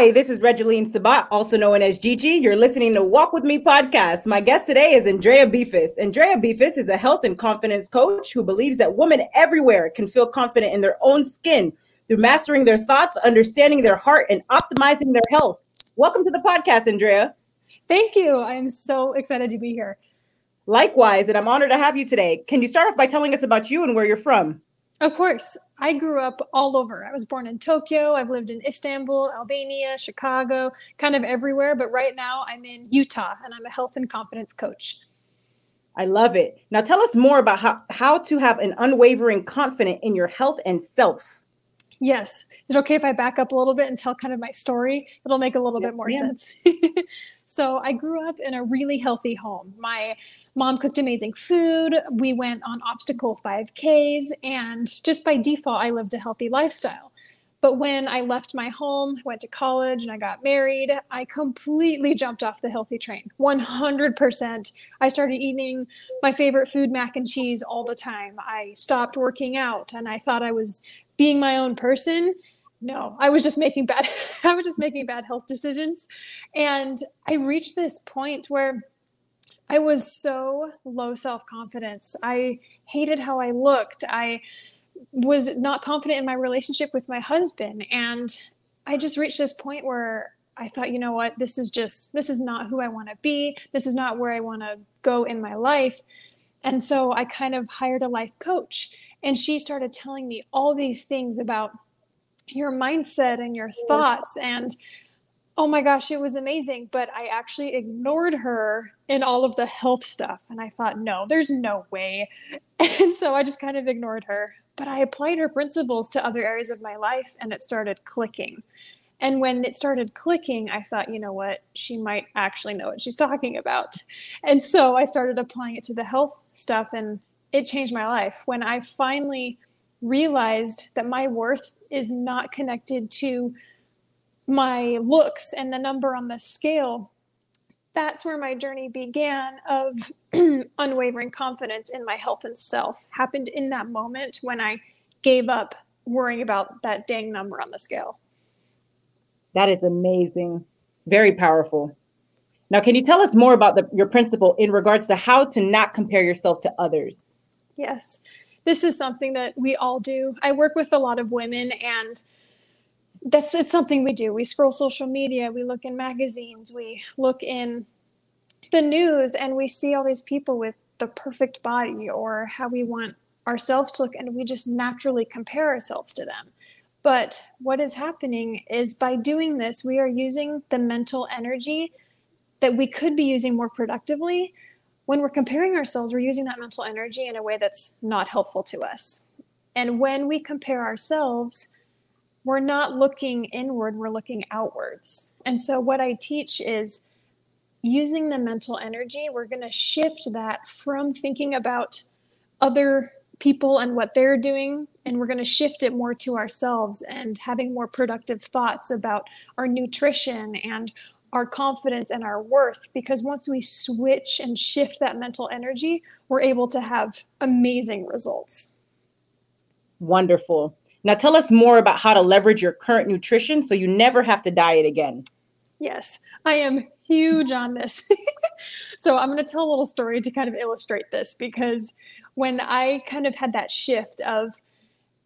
Hi, this is Regeline Sabat, also known as Gigi. You're listening to Walk With Me podcast. My guest today is Andrea Befus. Andrea Befus is a health and confidence coach who believes that women everywhere can feel confident in their own skin through mastering their thoughts, understanding their heart, and optimizing their health. Welcome to the podcast, Andrea. Thank you. I'm so excited to be here. Likewise, and I'm honored to have you today. Can you start off by telling us about you and where you're from? Of course. I grew up all over. I was born in Tokyo. I've lived in Istanbul, Albania, Chicago, kind of everywhere. But right now I'm in Utah and I'm a health and confidence coach. I love it. Now tell us more about how, how to have an unwavering confidence in your health and self. Yes. Is it okay if I back up a little bit and tell kind of my story? It'll make a little bit more yeah. sense. so, I grew up in a really healthy home. My mom cooked amazing food. We went on obstacle 5Ks, and just by default, I lived a healthy lifestyle. But when I left my home, went to college, and I got married, I completely jumped off the healthy train 100%. I started eating my favorite food, mac and cheese, all the time. I stopped working out, and I thought I was being my own person no. I was just making bad i was just making bad health decisions. And i reached this point where i was so low self-confidence. I hated how i looked. I was not confident in my relationship with my husband. And i just reached this point where i thought you know what? This is just this is not who i want to be. This is not where i want to go in my life. And so i kind of hired a life coach and she started telling me all these things about your mindset and your thoughts. And oh my gosh, it was amazing. But I actually ignored her in all of the health stuff. And I thought, no, there's no way. And so I just kind of ignored her. But I applied her principles to other areas of my life and it started clicking. And when it started clicking, I thought, you know what, she might actually know what she's talking about. And so I started applying it to the health stuff and it changed my life when I finally realized that my worth is not connected to my looks and the number on the scale. That's where my journey began of unwavering confidence in my health and self. Happened in that moment when I gave up worrying about that dang number on the scale. That is amazing. Very powerful. Now, can you tell us more about the, your principle in regards to how to not compare yourself to others? Yes. This is something that we all do. I work with a lot of women and that's it's something we do. We scroll social media, we look in magazines, we look in the news and we see all these people with the perfect body or how we want ourselves to look and we just naturally compare ourselves to them. But what is happening is by doing this, we are using the mental energy that we could be using more productively when we're comparing ourselves, we're using that mental energy in a way that's not helpful to us. And when we compare ourselves, we're not looking inward, we're looking outwards. And so, what I teach is using the mental energy, we're going to shift that from thinking about other people and what they're doing, and we're going to shift it more to ourselves and having more productive thoughts about our nutrition and our confidence and our worth because once we switch and shift that mental energy, we're able to have amazing results. Wonderful. Now tell us more about how to leverage your current nutrition so you never have to diet again. Yes, I am huge on this. so I'm going to tell a little story to kind of illustrate this because when I kind of had that shift of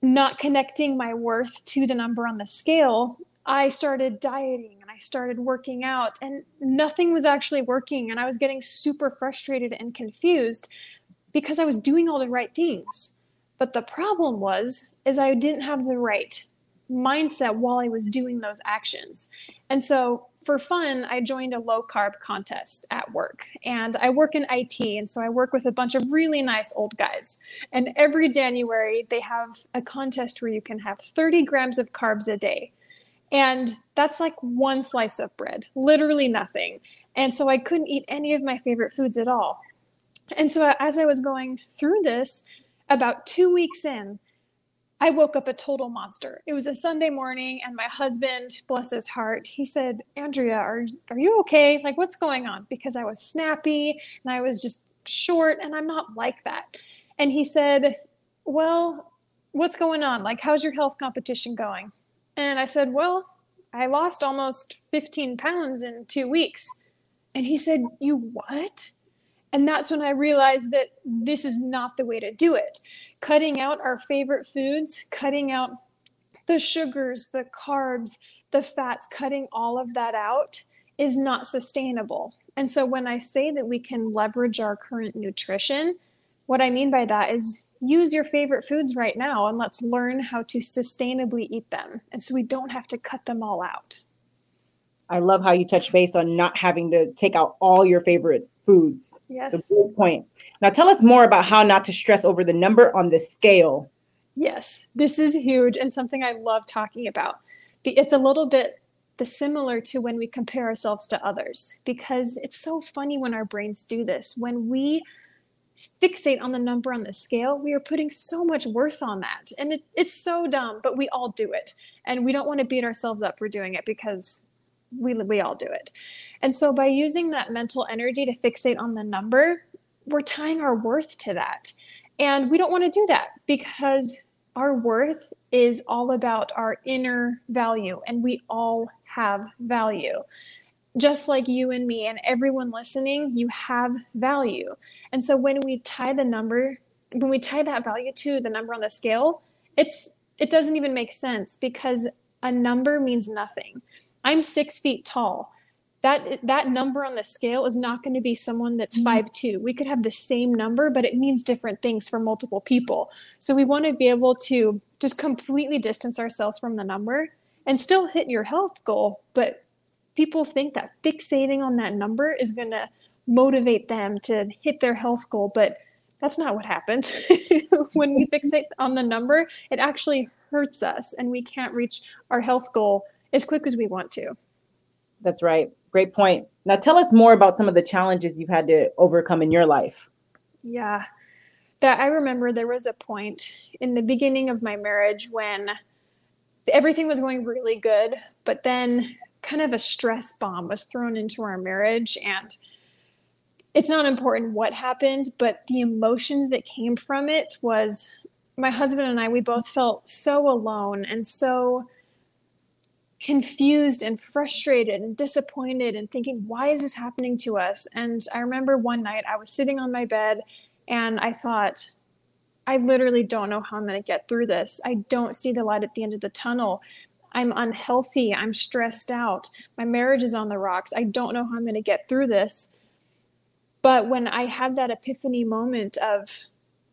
not connecting my worth to the number on the scale, I started dieting I started working out and nothing was actually working. And I was getting super frustrated and confused because I was doing all the right things. But the problem was is I didn't have the right mindset while I was doing those actions. And so for fun, I joined a low carb contest at work. And I work in IT. And so I work with a bunch of really nice old guys. And every January, they have a contest where you can have 30 grams of carbs a day. And that's like one slice of bread, literally nothing. And so I couldn't eat any of my favorite foods at all. And so uh, as I was going through this, about two weeks in, I woke up a total monster. It was a Sunday morning, and my husband, bless his heart, he said, Andrea, are, are you okay? Like, what's going on? Because I was snappy and I was just short, and I'm not like that. And he said, Well, what's going on? Like, how's your health competition going? And I said, Well, I lost almost 15 pounds in two weeks. And he said, You what? And that's when I realized that this is not the way to do it. Cutting out our favorite foods, cutting out the sugars, the carbs, the fats, cutting all of that out is not sustainable. And so when I say that we can leverage our current nutrition, what I mean by that is use your favorite foods right now and let's learn how to sustainably eat them. And so we don't have to cut them all out. I love how you touch base on not having to take out all your favorite foods. Yes. So good point. Now tell us more about how not to stress over the number on the scale. Yes, this is huge and something I love talking about. It's a little bit the similar to when we compare ourselves to others because it's so funny when our brains do this. When we fixate on the number on the scale, we are putting so much worth on that. And it, it's so dumb, but we all do it. And we don't want to beat ourselves up for doing it because we, we all do it. And so by using that mental energy to fixate on the number, we're tying our worth to that. And we don't want to do that because our worth is all about our inner value, and we all have value. Just like you and me and everyone listening, you have value. And so when we tie the number, when we tie that value to the number on the scale, it's it doesn't even make sense because a number means nothing. I'm six feet tall. That that number on the scale is not going to be someone that's mm-hmm. five two. We could have the same number, but it means different things for multiple people. So we want to be able to just completely distance ourselves from the number and still hit your health goal. But people think that fixating on that number is going to motivate them to hit their health goal, but that's not what happens. when we fixate on the number, it actually hurts us and we can't reach our health goal as quick as we want to. That's right. Great point. Now tell us more about some of the challenges you've had to overcome in your life. Yeah. That I remember there was a point in the beginning of my marriage when everything was going really good, but then kind of a stress bomb was thrown into our marriage and it's not important what happened, but the emotions that came from it was my husband and I, we both felt so alone and so confused and frustrated and disappointed and thinking, why is this happening to us? And I remember one night I was sitting on my bed and I thought, I literally don't know how I'm going to get through this. I don't see the light at the end of the tunnel. I'm unhealthy. I'm stressed out. My marriage is on the rocks. I don't know how I'm going to get through this. But when I had that epiphany moment of,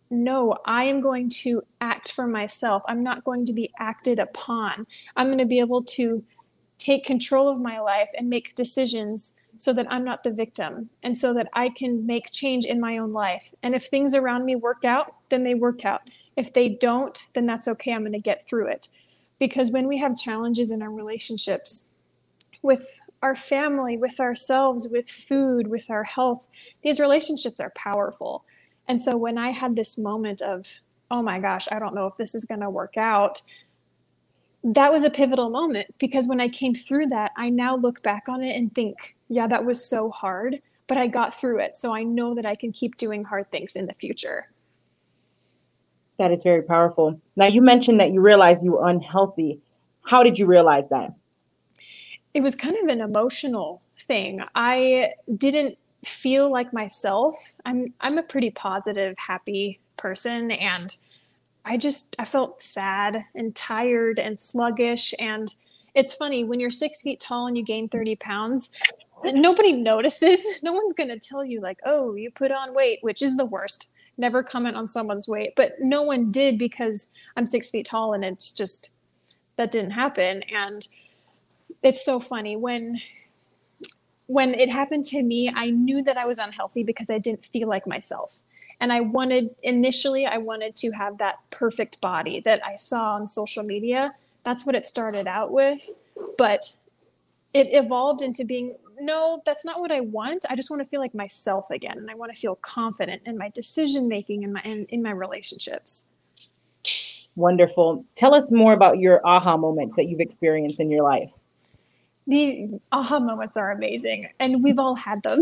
no, I am going to act for myself. I'm not going to be acted upon. I'm going to be able to take control of my life and make decisions so that I'm not the victim and so that I can make change in my own life. And if things around me work out, then they work out. If they don't, then that's okay. I'm going to get through it. Because when we have challenges in our relationships with our family, with ourselves, with food, with our health, these relationships are powerful. And so when I had this moment of, oh my gosh, I don't know if this is going to work out, that was a pivotal moment because when I came through that, I now look back on it and think, yeah, that was so hard, but I got through it. So I know that I can keep doing hard things in the future. That is very powerful. Now, you mentioned that you realized you were unhealthy. How did you realize that? It was kind of an emotional thing. I didn't feel like myself. I'm I'm a pretty positive, happy person and I just I felt sad and tired and sluggish and it's funny when you're six feet tall and you gain 30 pounds nobody notices no one's going to tell you like oh you put on weight which is the worst never comment on someone's weight but no one did because i'm six feet tall and it's just that didn't happen. And it's so funny. When when it happened to me i knew that i was unhealthy because i didn't feel like myself. And i wanted initially i wanted to have that perfect body that i saw on social media. That's what it started out with. But it evolved into being no that's not what i want. I just want to feel like myself again and i want to feel confident in my decision making and my in, in my relationships. Wonderful. Tell us more about your aha moments that you've experienced in your life. The aha moments are amazing and we've all had them.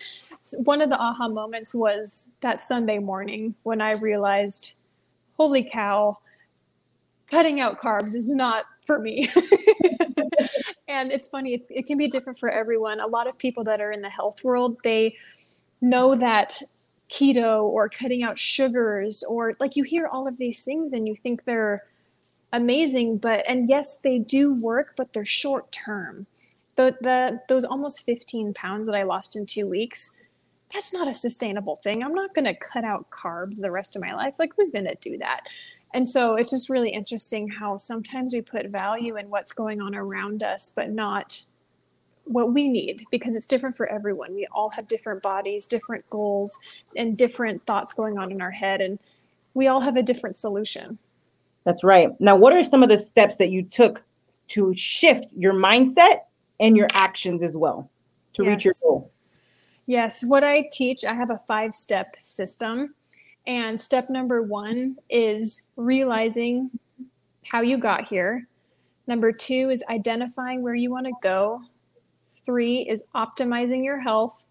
One of the aha moments was that sunday morning when i realized holy cow cutting out carbs is not for me and it's funny, it's, it can be different for everyone. A lot of people that are in the health world, they know that keto or cutting out sugars or like you hear all of these things and you think they're amazing but and yes they do work but they're short term. The, the those almost 15 pounds that i lost in two weeks that's not a sustainable thing. I'm not going to cut out carbs the rest of my life. Like who's going to do that and so it's just really interesting how sometimes we put value in what's going on around us but not what we need because it's different for everyone. We all have different bodies, different goals, and different thoughts going on in our head. And we all have a different solution. That's right. Now, what are some of the steps that you took to shift your mindset and your actions as well to yes. reach your goal? Yes. What I teach, I have a five step system. And step number one is realizing how you got here. Number two is identifying where you want to go. Three is optimizing your health.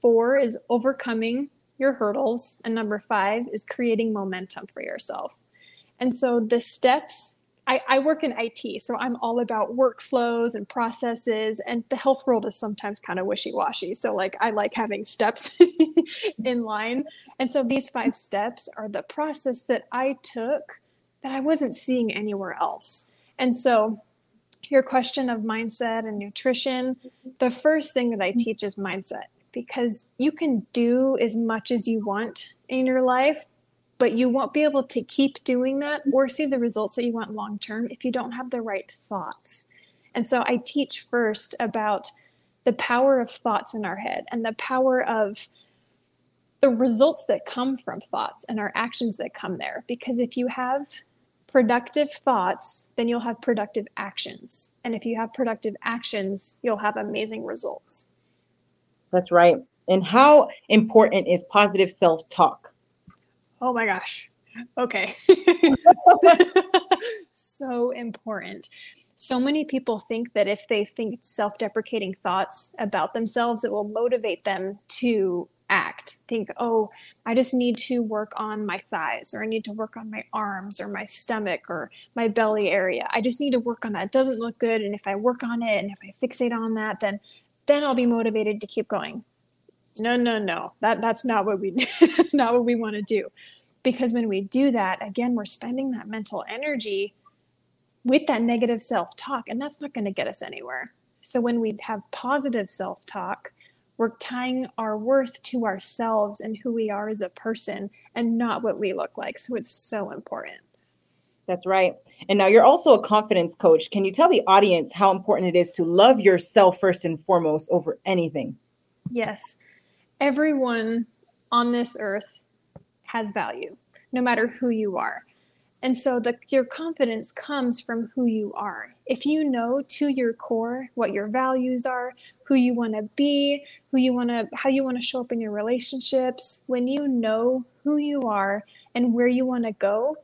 Four is overcoming your hurdles. And number five is creating momentum for yourself. And so the steps, I, I, work in IT, so I'm all about workflows and processes. And the health world is sometimes kind of wishy washy. So, like, I like having steps in line. And so these five steps are the process that I took that I wasn't seeing anywhere else. And so your question of mindset and nutrition, the first thing that I teach is mindset because you can do as much as you want in your life, but you won't be able to keep doing that or see the results that you want long term if you don't have the right thoughts. And so I teach first about the power of thoughts in our head and the power of the results that come from thoughts and our actions that come there. Because if you have productive thoughts, then you'll have productive actions. And if you have productive actions, you'll have amazing results. That's right. And how important is positive self talk? Oh my gosh. Okay. so, so important. So many people think that if they think self deprecating thoughts about themselves, it will motivate them to act think oh i just need to work on my thighs or i need to work on my arms or my stomach or my belly area i just need to work on that it doesn't look good and if i work on it and if i fixate on that then then i'll be motivated to keep going no no no that that's not what we that's not what we want to do because when we do that again we're spending that mental energy with that negative self-talk and that's not going to get us anywhere so when we have positive self-talk we're tying our worth to ourselves and who we are as a person and not what we look like. So it's so important. That's right. And now you're also a confidence coach. Can you tell the audience how important it is to love yourself first and foremost over anything? Yes. Everyone on this earth has value, no matter who you are. And so the, your confidence comes from who you are. If you know to your core what your values are, who you want to be, who you want to how you want to show up in your relationships, when you know who you are and where you want to go,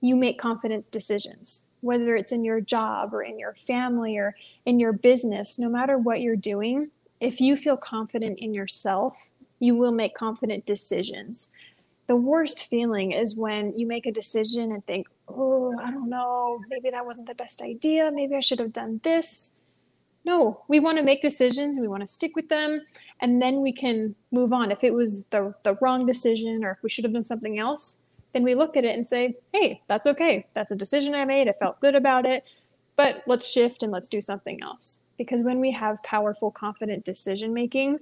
you make confident decisions. Whether it's in your job or in your family or in your business, no matter what you're doing, if you feel confident in yourself, you will make confident decisions the worst feeling is when you make a decision and think, oh, I don't know, maybe that wasn't the best idea. Maybe I should have done this. No, we want to make decisions, we want to stick with them, and then we can move on. If it was the, the wrong decision or if we should have done something else, then we look at it and say, hey, that's okay. That's a decision I made. I felt good about it. But let's shift and let's do something else. Because when we have powerful, confident decision making,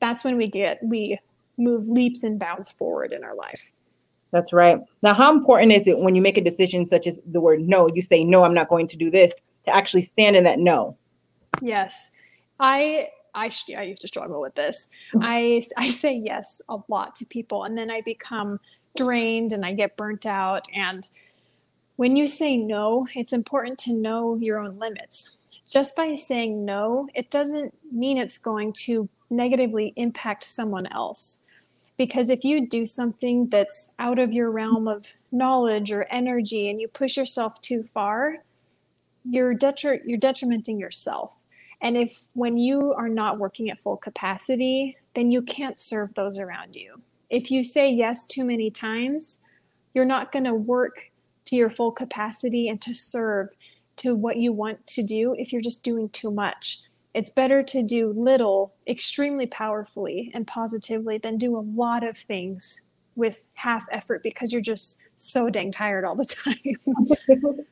that's when we get, we move leaps and bounds forward in our life. That's right. Now, how important is it when you make a decision such as the word no, you say, no, I'm not going to do this, to actually stand in that no? Yes. I I, I used to struggle with this. Mm-hmm. I, I say yes a lot to people, and then I become drained and I get burnt out. And when you say no, it's important to know your own limits. Just by saying no, it doesn't mean it's going to negatively impact someone else. Because if you do something that's out of your realm of knowledge or energy and you push yourself too far, you're, detri- you're detrimenting yourself. And if when you are not working at full capacity, then you can't serve those around you. If you say yes too many times, you're not going to work to your full capacity and to serve to what you want to do if you're just doing too much. It's better to do little extremely powerfully and positively than do a lot of things with half effort because you're just so dang tired all the time.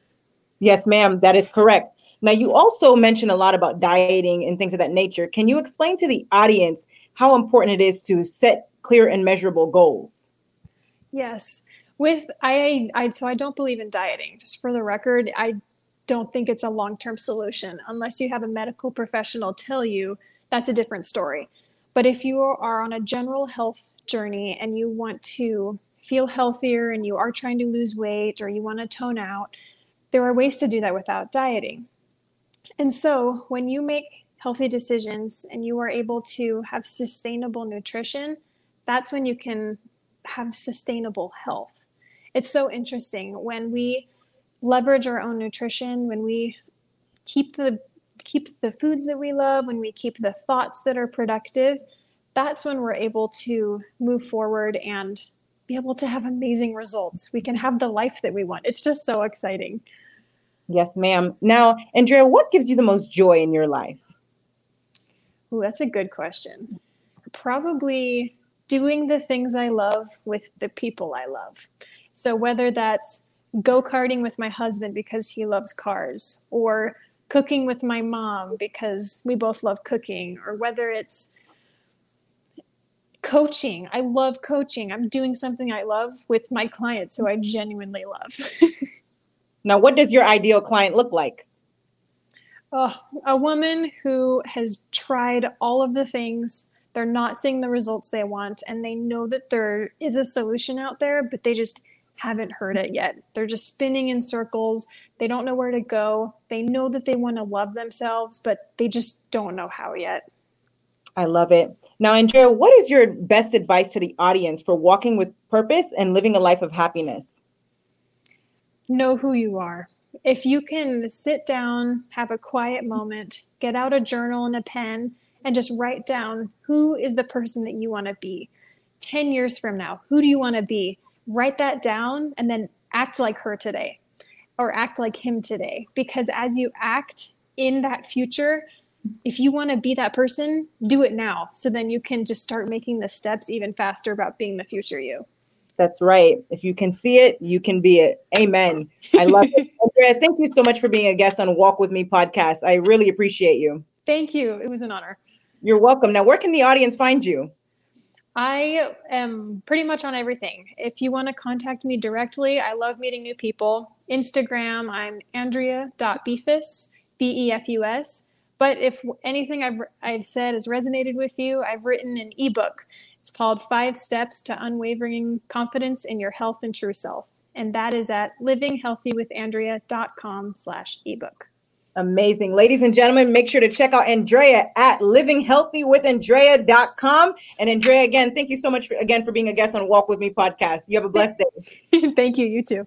yes, ma'am, that is correct. Now, you also mentioned a lot about dieting and things of that nature. Can you explain to the audience how important it is to set clear and measurable goals? Yes. With I, I so I don't believe in dieting. Just for the record, I don't think it's a long-term solution unless you have a medical professional tell you that's a different story. But if you are on a general health journey and you want to feel healthier and you are trying to lose weight or you want to tone out, there are ways to do that without dieting. And so when you make healthy decisions and you are able to have sustainable nutrition, that's when you can have sustainable health. It's so interesting when we leverage our own nutrition, when we keep the keep the foods that we love, when we keep the thoughts that are productive, that's when we're able to move forward and be able to have amazing results. We can have the life that we want. It's just so exciting. Yes, ma'am. Now, Andrea, what gives you the most joy in your life? Oh, that's a good question. Probably doing the things I love with the people I love. So whether that's go karting with my husband because he loves cars, or cooking with my mom because we both love cooking, or whether it's coaching. I love coaching. I'm doing something I love with my clients who I genuinely love. now, what does your ideal client look like? Oh, a woman who has tried all of the things. They're not seeing the results they want, and they know that there is a solution out there, but they just haven't heard it yet. They're just spinning in circles. They don't know where to go. They know that they want to love themselves, but they just don't know how yet. I love it. Now, Andrea, what is your best advice to the audience for walking with purpose and living a life of happiness? Know who you are. If you can sit down, have a quiet moment, get out a journal and a pen, and just write down who is the person that you want to be. 10 years from now, who do you want to be? Write that down and then act like her today or act like him today. Because as you act in that future, if you want to be that person, do it now. So then you can just start making the steps even faster about being the future you. That's right. If you can see it, you can be it. Amen. I love it. Andrea, thank you so much for being a guest on Walk With Me podcast. I really appreciate you. Thank you. It was an honor. You're welcome. Now, where can the audience find you? I am pretty much on everything. If you want to contact me directly, I love meeting new people. Instagram, I'm andrea.befus, B E F U S. But if anything I've, I've said has resonated with you, I've written an ebook. It's called Five Steps to Unwavering Confidence in Your Health and True Self. And that is at livinghealthywithandrea.com slash ebook. Amazing. Ladies and gentlemen, make sure to check out Andrea at livinghealthywithandrea.com. And Andrea, again, thank you so much for, again for being a guest on Walk With Me podcast. You have a blessed day. thank you. You too.